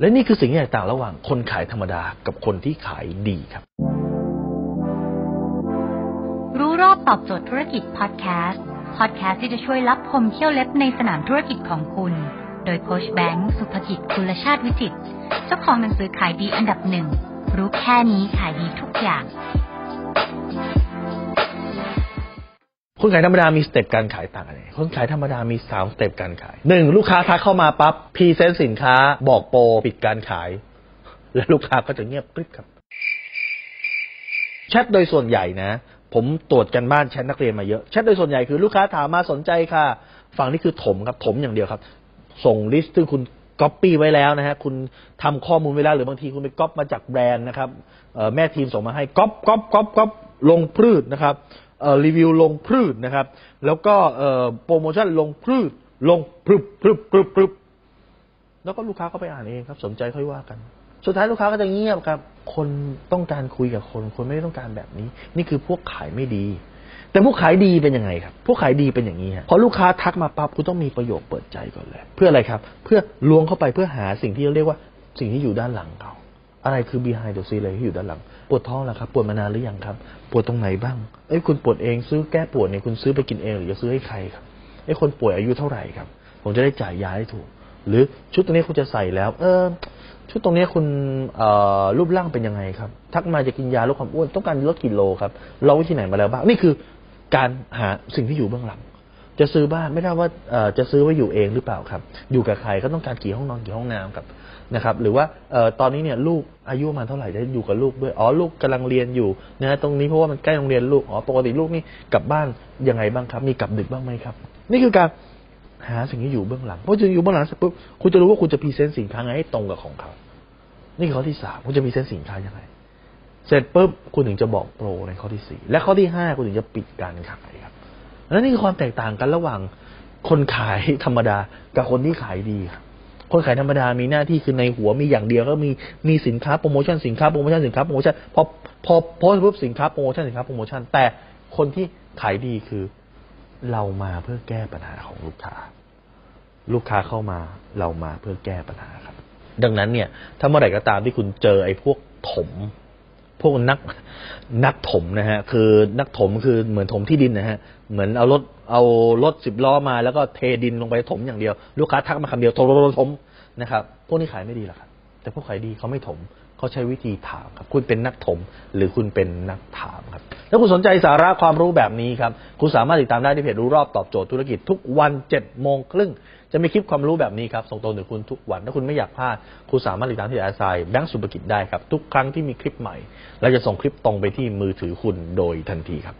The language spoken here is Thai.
และนี่คือสิ่งที่แตกต่างระหว่างคนขายธรรมดากับคนที่ขายดีครับ รู้รอบตอบโจทย์ธุรกิจพอดแคสต์พอดแคสต์ที่จะช่วยลับคมเขี้ยวเล็บในสนามธุรกิจของคุณ โดยโค้ชแบงค์สุภกิจคุณชาติวิจิตเจ้าของหนังสือขายดีอันดับหนึ่งรู้แค่นี้ขายดีทุกอย่าง คนขายธรรมดามี step การขายต่างกันไงคนขายธรรมดามีสาม step การขายหนึ่งลูกค้าทักเข้ามาปั๊บ present สินค้าบอกโปรปิดการขาย และลูกค้าก็จะเงียบกริบครับแชทโดยส่วนใหญ่นะ ผมตรวจการบ้านแชทนักเรียนมาเยอะแชทโดยส่วนใหญ่คือลูกค้าถามมาสนใจค่ะ ฝั่งนี้คือถมครับถมอย่างเดียวครับ ส่ง list ซึ่งคุณก๊อปปี้ไว้แล้วนะฮะคุณทำข้อมูลไว้แล้วหรือบางทีคุณไปก๊อปมาจากแบรนด์นะครับแม่ทีมส่งมาให้ก๊อปก๊อปก๊อปก๊อปลงพืชนะครับ รีวิวลงพืชนะครับ แล้วก็โปรโมชั่นลงพืชลงพรึบพรึบพรึบพรึบแล้วก็ลูกค้าก็ไปอ่านเองครับ สนใจค่อยว่ากัน สุดท้ายลูกค้าก็จะเงียบครับ คนต้องการคุยกับคน คนไม่ต้องการแบบนี้ นี่คือพวกขายไม่ดี แต่พวกขายดีเป็นยังไงครับ พวกขายดีเป็นอย่างนี้ฮะพอลูกค้าทักมาปั๊บคุณต้องมีประโยคเปิดใจก่อนเลย เพื่ออะไรครับ เพื่อล้วงเข้าไปเพื่อหาสิ่งที่เรียกว่าสิ่งที่อยู่ด้านหลังเขา อะไรคือ behind the scene อะไรที่อยู่ด้านหลัง ปวดท้องแล้วครับ ปวดมานานหรือยังครับ ปวดตรงไหนบ้างเอ้ยคุณปวดเองซื้อแก้ปวดเนี่ยคุณซื้อไปกินเองหรือจะซื้อให้ใครครับเอ้ยคนป่วยอายุเท่าไหร่ครับ ผมจะได้จ่ายยาให้ถูก หรือชุดตรงนี้คุณจะใส่แล้ว เออ ชุดตรงนี้คุณอ่อรูปร่างเป็นยังไงครับ ทักมาจะกินยาลดความอ้วนต้องการลดกิโลครับ เราวิธีไหนมาแล้วบ้าง นี่คือการหาสิ่งที่อยู่เบื้องหลัง จะซื้อบ้านไม่ได้ว่าจะซื้อไว้อยู่เองหรือเปล่าครับ อยู่กับใครก็ต้องการกี่ห้องนอนกี่ห้องน้ำครับนะครับ หรือว่าตอนนี้เนี่ยลูกอายุมาเท่าไหร่ได้อยู่กับลูกด้วยอ๋อลูกกำลังเรียนอยู่นะตรงนี้เพราะว่ามันใกล้โรงเรียนลูกอ๋อปกติลูกนี่กลับบ้านยังไงบ้างครับ มีกลับดึกบ้างไหมครับ นี่คือการหาสิ่งที่อยู่เบื้องหลังเพราะจะอยู่เบื้องหลังเสร็จปุ๊บคุณจะรู้ว่าคุณจะ present สินค้าไงให้ตรงกับของเขา นี่คือข้อที่สามคุณจะ present สินค้ายังไงเสร็จปุ๊บคุณถึงจะบอกโปรในข้อที่สี่และข้อที่ห้าคุณถึงจะปิดการขายครับ และนี่คือความแตกต่างกันระหว่างคนขายธรรมดากับคนที่ขายดีครับคนขายธรรมดามีหน้าที่คือในหัวมีอย่างเดียวก็มีมีสินค้าโปรโมชั่นสินค้าโปรโมชั่นสินค้าโปรโมชั่นพอพอโพสต์ปุ๊บสินค้าโปรโมชั่นสินค้าโปรโมชั่นแต่คนที่ขายดีคือเรามาเพื่อแก้ปัญหาของลูกค้า ลูกค้าเข้ามาเรามาเพื่อแก้ปัญหาครับ ดังนั้นเนี่ย ถ้าเมื่อไหร่ก็ตามที่คุณเจอไอ้พวกถม พวกนักนักถมนะฮะคือนักถมคือเหมือนถมที่ดินนะฮะเหมือนเอารถเอารถสิบล้อมาแล้วก็เทดินลงไปถมอย่างเดียว ลูกค้าทักมาคำเดียวถมถมถมนะครับพวกนี้ขายไม่ดีหรอกครับแต่พวกขายดีเขาไม่ถมเขาใช้วิธีถามครับ คุณเป็นนักถมหรือคุณเป็นนัก ถ้าคุณสนใจสาระความรู้แบบนี้ครับ คุณสามารถติดตามได้ที่เพจรู้รอบตอบโจทย์ธุรกิจทุกวัน7จ็ดโมงครึ่งจะมีคลิปความรู้แบบนี้ครับ ส่งตรงถึงคุณทุกวัน ถ้าคุณไม่อยากพลาด คุณสามารถติดตามที่แอสไซแบงก์สุภกิจได้ครับ ทุกครั้งที่มีคลิปใหม่เราจะส่งคลิปตรงไปที่มือถือคุณโดยทันทีครับ